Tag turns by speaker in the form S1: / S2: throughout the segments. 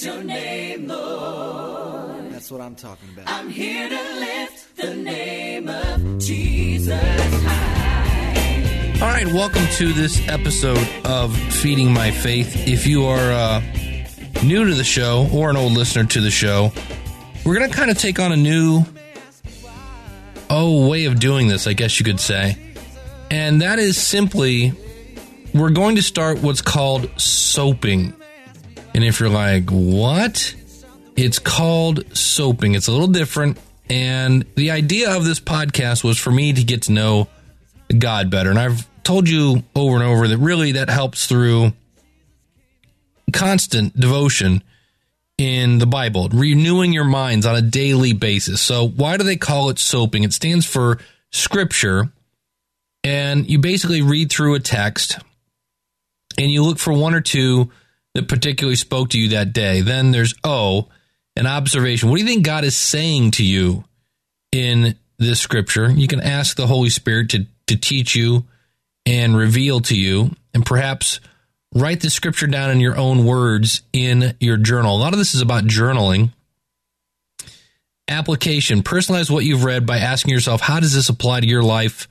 S1: praise your name, Lord.
S2: That's what I'm talking about.
S1: I'm here to lift the name of Jesus high.
S3: All right, welcome to this episode of Feeding My Faith. If you are uh, new to the show or an old listener to the show, we're going to kind of take on a new, oh, way of doing this, I guess you could say. And that is simply, we're going to start what's called soaping. And if you're like, what? It's called soaping. It's a little different. And the idea of this podcast was for me to get to know God better. And I've told you over and over that really that helps through constant devotion in the Bible, renewing your minds on a daily basis. So, why do they call it soaping? It stands for scripture. And you basically read through a text and you look for one or two that particularly spoke to you that day. Then there's O, an observation. What do you think God is saying to you in this scripture? You can ask the Holy Spirit to, to teach you and reveal to you, and perhaps write the scripture down in your own words in your journal. A lot of this is about journaling. Application personalize what you've read by asking yourself, how does this apply to your life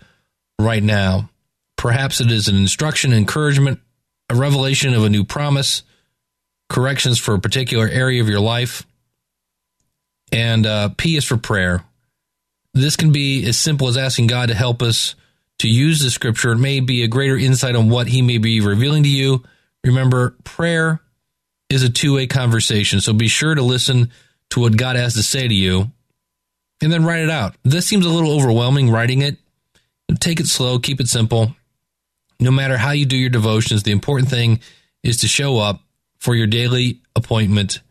S3: right now? Perhaps it is an instruction, encouragement, a revelation of a new promise, corrections for a particular area of your life. And uh, P is for prayer. This can be as simple as asking God to help us to use the scripture. It may be a greater insight on what He may be revealing to you. Remember, prayer is a two way conversation. So be sure to listen to what God has to say to you and then write it out. This seems a little overwhelming writing it. Take it slow, keep it simple. No matter how you do your devotions, the important thing is to show up for your daily appointment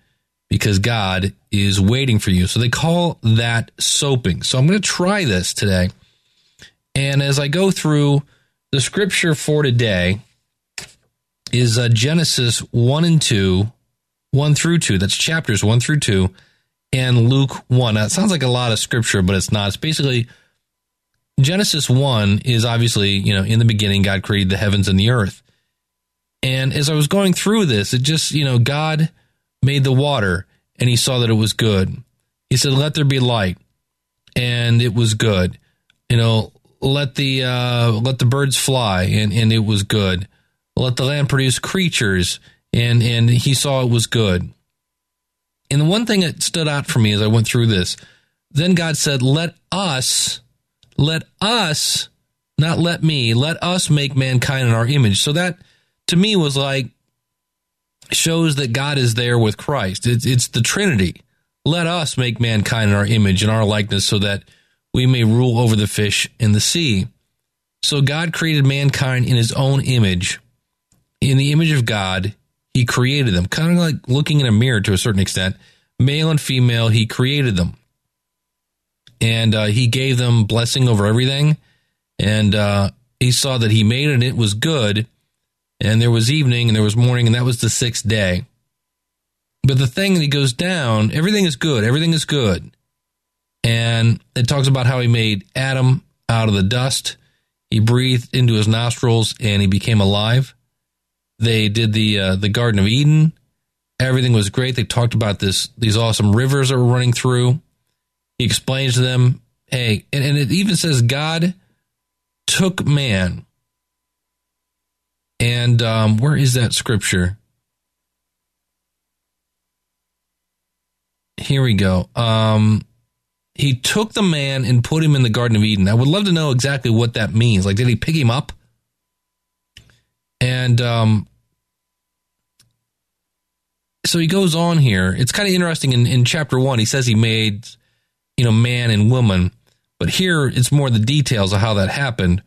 S3: because God is waiting for you. So they call that soaping. So I'm going to try this today. And as I go through the scripture for today is uh, Genesis 1 and 2, 1 through 2. That's chapters 1 through 2 and Luke 1. Now, it sounds like a lot of scripture, but it's not. It's basically Genesis 1 is obviously, you know, in the beginning, God created the heavens and the earth. And as I was going through this, it just, you know, God made the water and he saw that it was good. He said, let there be light. And it was good. You know, let the, uh, let the birds fly and, and it was good. Let the land produce creatures and, and he saw it was good. And the one thing that stood out for me as I went through this, then God said, let us, let us, not let me, let us make mankind in our image. So that to me was like, shows that God is there with Christ. It's, it's the Trinity. Let us make mankind in our image and our likeness so that we may rule over the fish in the sea. So God created mankind in his own image. In the image of God, he created them, kind of like looking in a mirror to a certain extent. Male and female, he created them. And uh, he gave them blessing over everything. And uh, he saw that he made it and it was good. And there was evening and there was morning, and that was the sixth day. But the thing that he goes down, everything is good. Everything is good. And it talks about how he made Adam out of the dust. He breathed into his nostrils and he became alive. They did the uh, the Garden of Eden. Everything was great. They talked about this these awesome rivers that were running through. He explains to them, hey, and, and it even says God took man. And um, where is that scripture? Here we go. Um, he took the man and put him in the Garden of Eden. I would love to know exactly what that means. Like, did he pick him up? And um, so he goes on here. It's kind of interesting. In, in chapter one, he says he made, you know, man and woman, but here it's more the details of how that happened.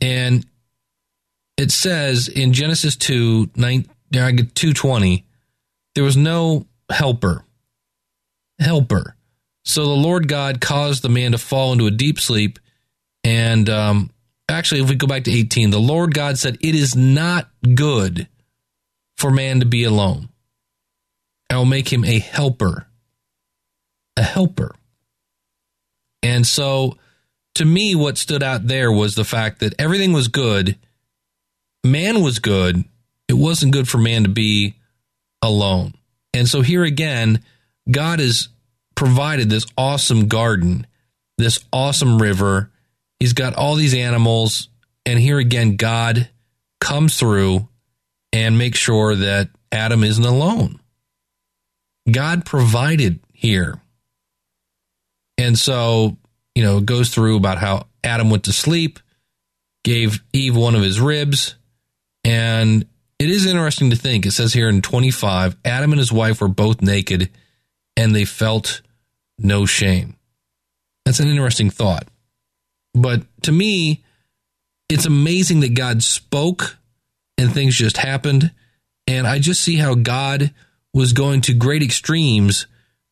S3: And it says in Genesis 2, 9, 220, there was no helper. Helper. So the Lord God caused the man to fall into a deep sleep. And um, actually, if we go back to 18, the Lord God said, It is not good for man to be alone. I will make him a helper. A helper. And so, to me, what stood out there was the fact that everything was good. Man was good. It wasn't good for man to be alone. And so here again, God has provided this awesome garden, this awesome river. He's got all these animals. And here again, God comes through and makes sure that Adam isn't alone. God provided here. And so, you know, it goes through about how Adam went to sleep, gave Eve one of his ribs, and it is interesting to think. It says here in 25 Adam and his wife were both naked and they felt no shame. That's an interesting thought. But to me, it's amazing that God spoke and things just happened. And I just see how God was going to great extremes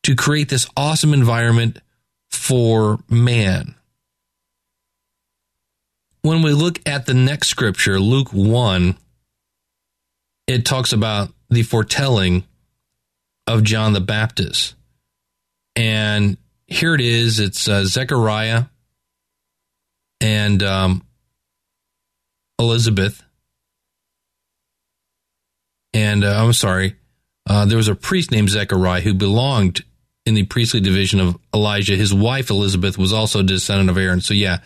S3: to create this awesome environment for man. When we look at the next scripture, Luke 1, it talks about the foretelling of John the Baptist. And here it is it's uh, Zechariah and um, Elizabeth. And uh, I'm sorry, uh, there was a priest named Zechariah who belonged in the priestly division of Elijah. His wife Elizabeth was also a descendant of Aaron. So yeah,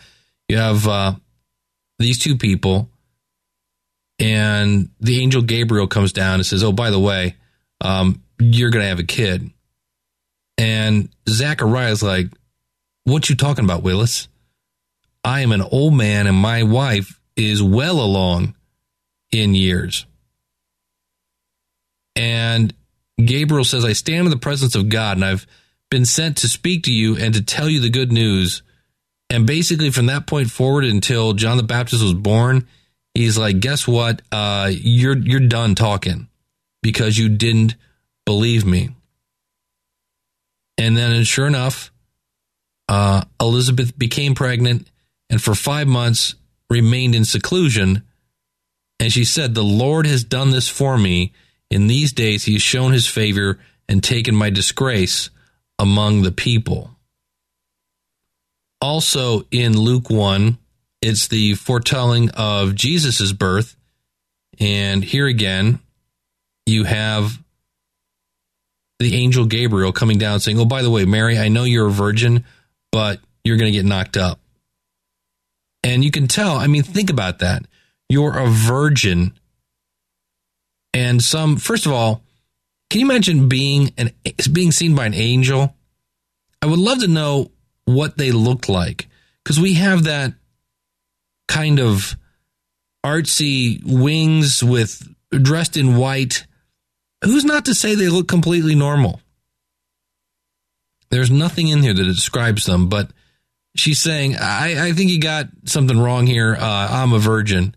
S3: you have uh, these two people, and the angel Gabriel comes down and says, "Oh, by the way, um, you're going to have a kid." And Zachariah's like, "What you talking about, Willis? I am an old man, and my wife is well along in years." And Gabriel says, I stand in the presence of God and I've been sent to speak to you and to tell you the good news. And basically, from that point forward until John the Baptist was born, he's like, guess what? Uh, you're, you're done talking because you didn't believe me. And then, sure enough, uh, Elizabeth became pregnant and for five months remained in seclusion. And she said, The Lord has done this for me in these days, he has shown his favor and taken my disgrace among the people. Also in Luke 1, it's the foretelling of Jesus' birth. And here again, you have the angel Gabriel coming down saying, Oh, by the way, Mary, I know you're a virgin, but you're going to get knocked up. And you can tell, I mean, think about that. You're a virgin and some first of all can you imagine being an being seen by an angel i would love to know what they looked like. Because we have that kind of artsy wings with dressed in white. Who's not to say they look completely normal? There's nothing in here that describes them but she's saying i, I think you got something wrong here. Uh, i'm a virgin.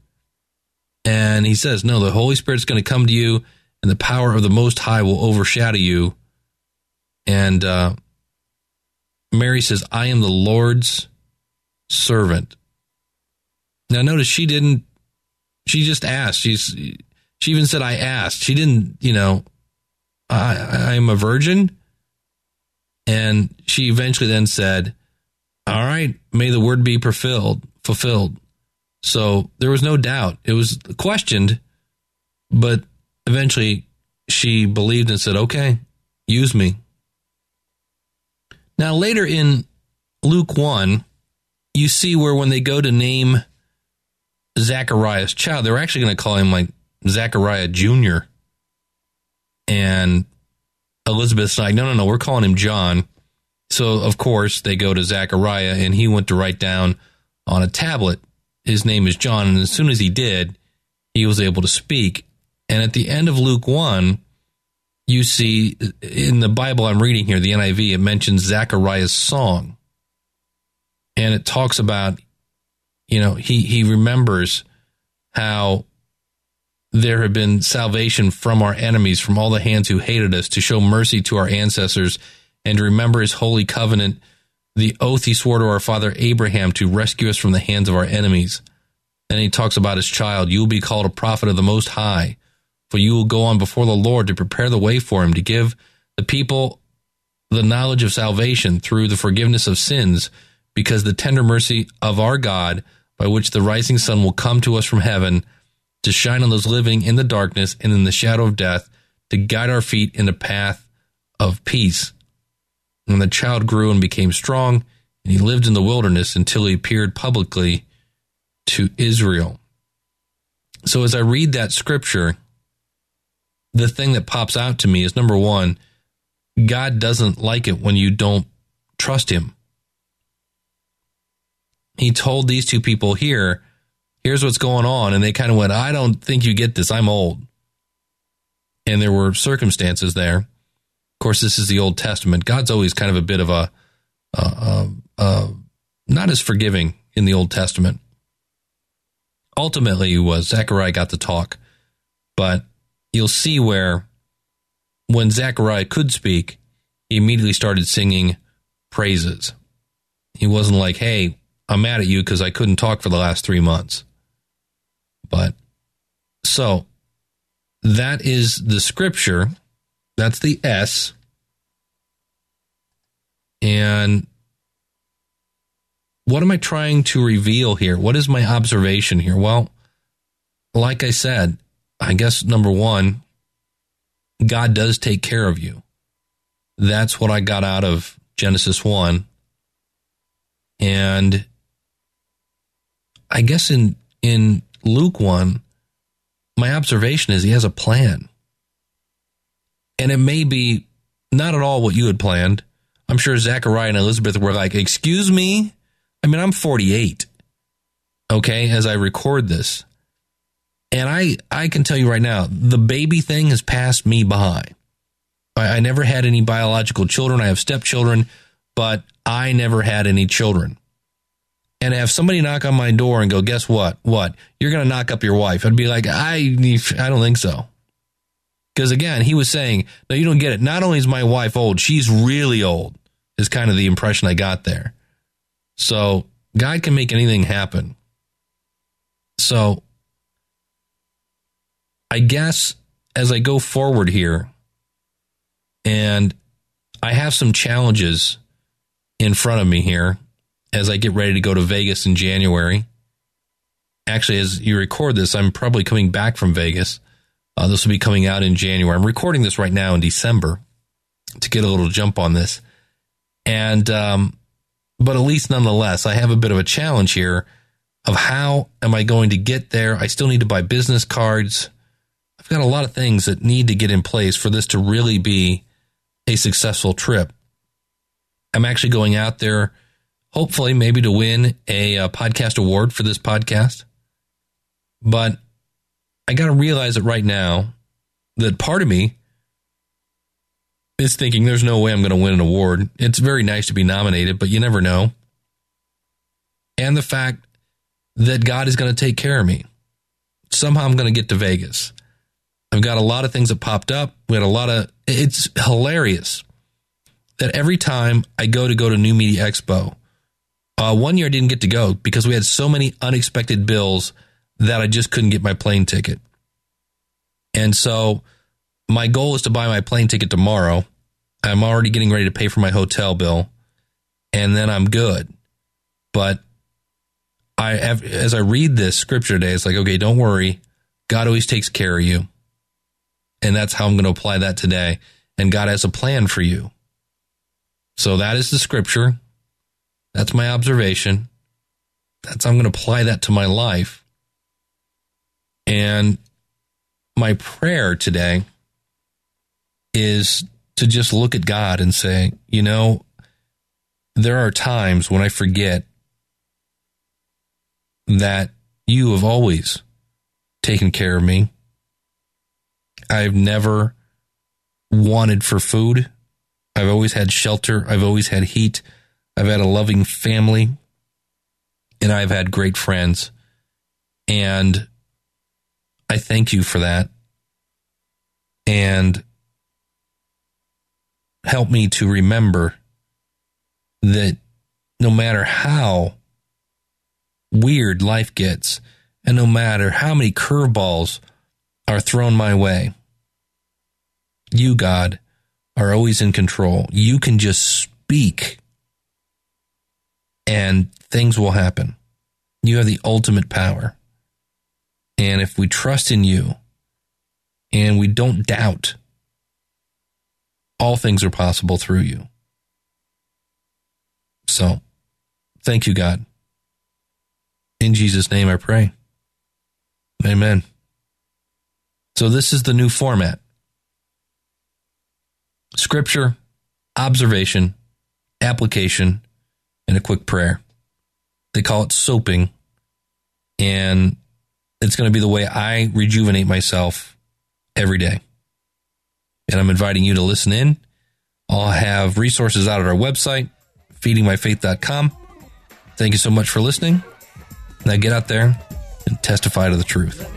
S3: And he says, No, the Holy Spirit's going to come to you, and the power of the Most High will overshadow you. And uh, Mary says, I am the Lord's servant. Now, notice she didn't, she just asked. She's, she even said, I asked. She didn't, you know, I, I'm a virgin. And she eventually then said, All right, may the word be fulfilled, fulfilled. So there was no doubt. It was questioned, but eventually she believed and said, okay, use me. Now, later in Luke 1, you see where when they go to name Zachariah's child, they're actually going to call him like Zachariah Jr. And Elizabeth's like, no, no, no, we're calling him John. So, of course, they go to Zachariah, and he went to write down on a tablet his name is John. And as soon as he did, he was able to speak. And at the end of Luke 1, you see in the Bible I'm reading here, the NIV, it mentions Zechariah's song. And it talks about, you know, he, he remembers how there had been salvation from our enemies, from all the hands who hated us, to show mercy to our ancestors, and to remember his holy covenant the oath he swore to our father Abraham to rescue us from the hands of our enemies. Then he talks about his child. You will be called a prophet of the Most High, for you will go on before the Lord to prepare the way for him, to give the people the knowledge of salvation through the forgiveness of sins, because the tender mercy of our God, by which the rising sun will come to us from heaven, to shine on those living in the darkness and in the shadow of death, to guide our feet in the path of peace. And the child grew and became strong, and he lived in the wilderness until he appeared publicly to Israel. So as I read that scripture, the thing that pops out to me is number one, God doesn't like it when you don't trust him. He told these two people here, here's what's going on. And they kind of went, I don't think you get this. I'm old. And there were circumstances there. Of course, this is the Old Testament. God's always kind of a bit of a, uh, uh, uh, not as forgiving in the Old Testament. Ultimately, was Zechariah got the talk, but you'll see where when Zechariah could speak, he immediately started singing praises. He wasn't like, hey, I'm mad at you because I couldn't talk for the last three months. But so that is the scripture. That's the S. And what am I trying to reveal here? What is my observation here? Well, like I said, I guess number one, God does take care of you. That's what I got out of Genesis 1. And I guess in in Luke 1, my observation is he has a plan. And it may be not at all what you had planned. I'm sure Zachariah and Elizabeth were like, Excuse me? I mean, I'm 48. Okay, as I record this. And I, I can tell you right now, the baby thing has passed me by. I, I never had any biological children. I have stepchildren, but I never had any children. And have somebody knock on my door and go, guess what? What? You're going to knock up your wife. I'd be like, I, I don't think so. Because again, he was saying, no, you don't get it. Not only is my wife old, she's really old, is kind of the impression I got there. So God can make anything happen. So I guess as I go forward here, and I have some challenges in front of me here as I get ready to go to Vegas in January. Actually, as you record this, I'm probably coming back from Vegas. Uh, this will be coming out in January. I'm recording this right now in December to get a little jump on this. And, um, but at least nonetheless, I have a bit of a challenge here of how am I going to get there? I still need to buy business cards. I've got a lot of things that need to get in place for this to really be a successful trip. I'm actually going out there, hopefully, maybe to win a, a uh, podcast award for this podcast. But I got to realize it right now that part of me is thinking there's no way I'm going to win an award. It's very nice to be nominated, but you never know. And the fact that God is going to take care of me. Somehow I'm going to get to Vegas. I've got a lot of things that popped up. We had a lot of, it's hilarious that every time I go to go to New Media Expo, uh, one year I didn't get to go because we had so many unexpected bills that I just couldn't get my plane ticket. And so my goal is to buy my plane ticket tomorrow. I'm already getting ready to pay for my hotel bill and then I'm good. But I as I read this scripture today, it's like, okay, don't worry. God always takes care of you. And that's how I'm going to apply that today. And God has a plan for you. So that is the scripture. That's my observation. That's, how I'm going to apply that to my life. And my prayer today is to just look at God and say, you know, there are times when I forget that you have always taken care of me. I've never wanted for food. I've always had shelter. I've always had heat. I've had a loving family and I've had great friends. And I thank you for that. And help me to remember that no matter how weird life gets, and no matter how many curveballs are thrown my way, you, God, are always in control. You can just speak and things will happen. You have the ultimate power. And if we trust in you and we don't doubt all things are possible through you. So, thank you, God. In Jesus' name I pray. Amen. So, this is the new format scripture, observation, application, and a quick prayer. They call it soaping. And it's going to be the way I rejuvenate myself every day. And I'm inviting you to listen in. I'll have resources out at our website, feedingmyfaith.com. Thank you so much for listening. Now get out there and testify to the truth.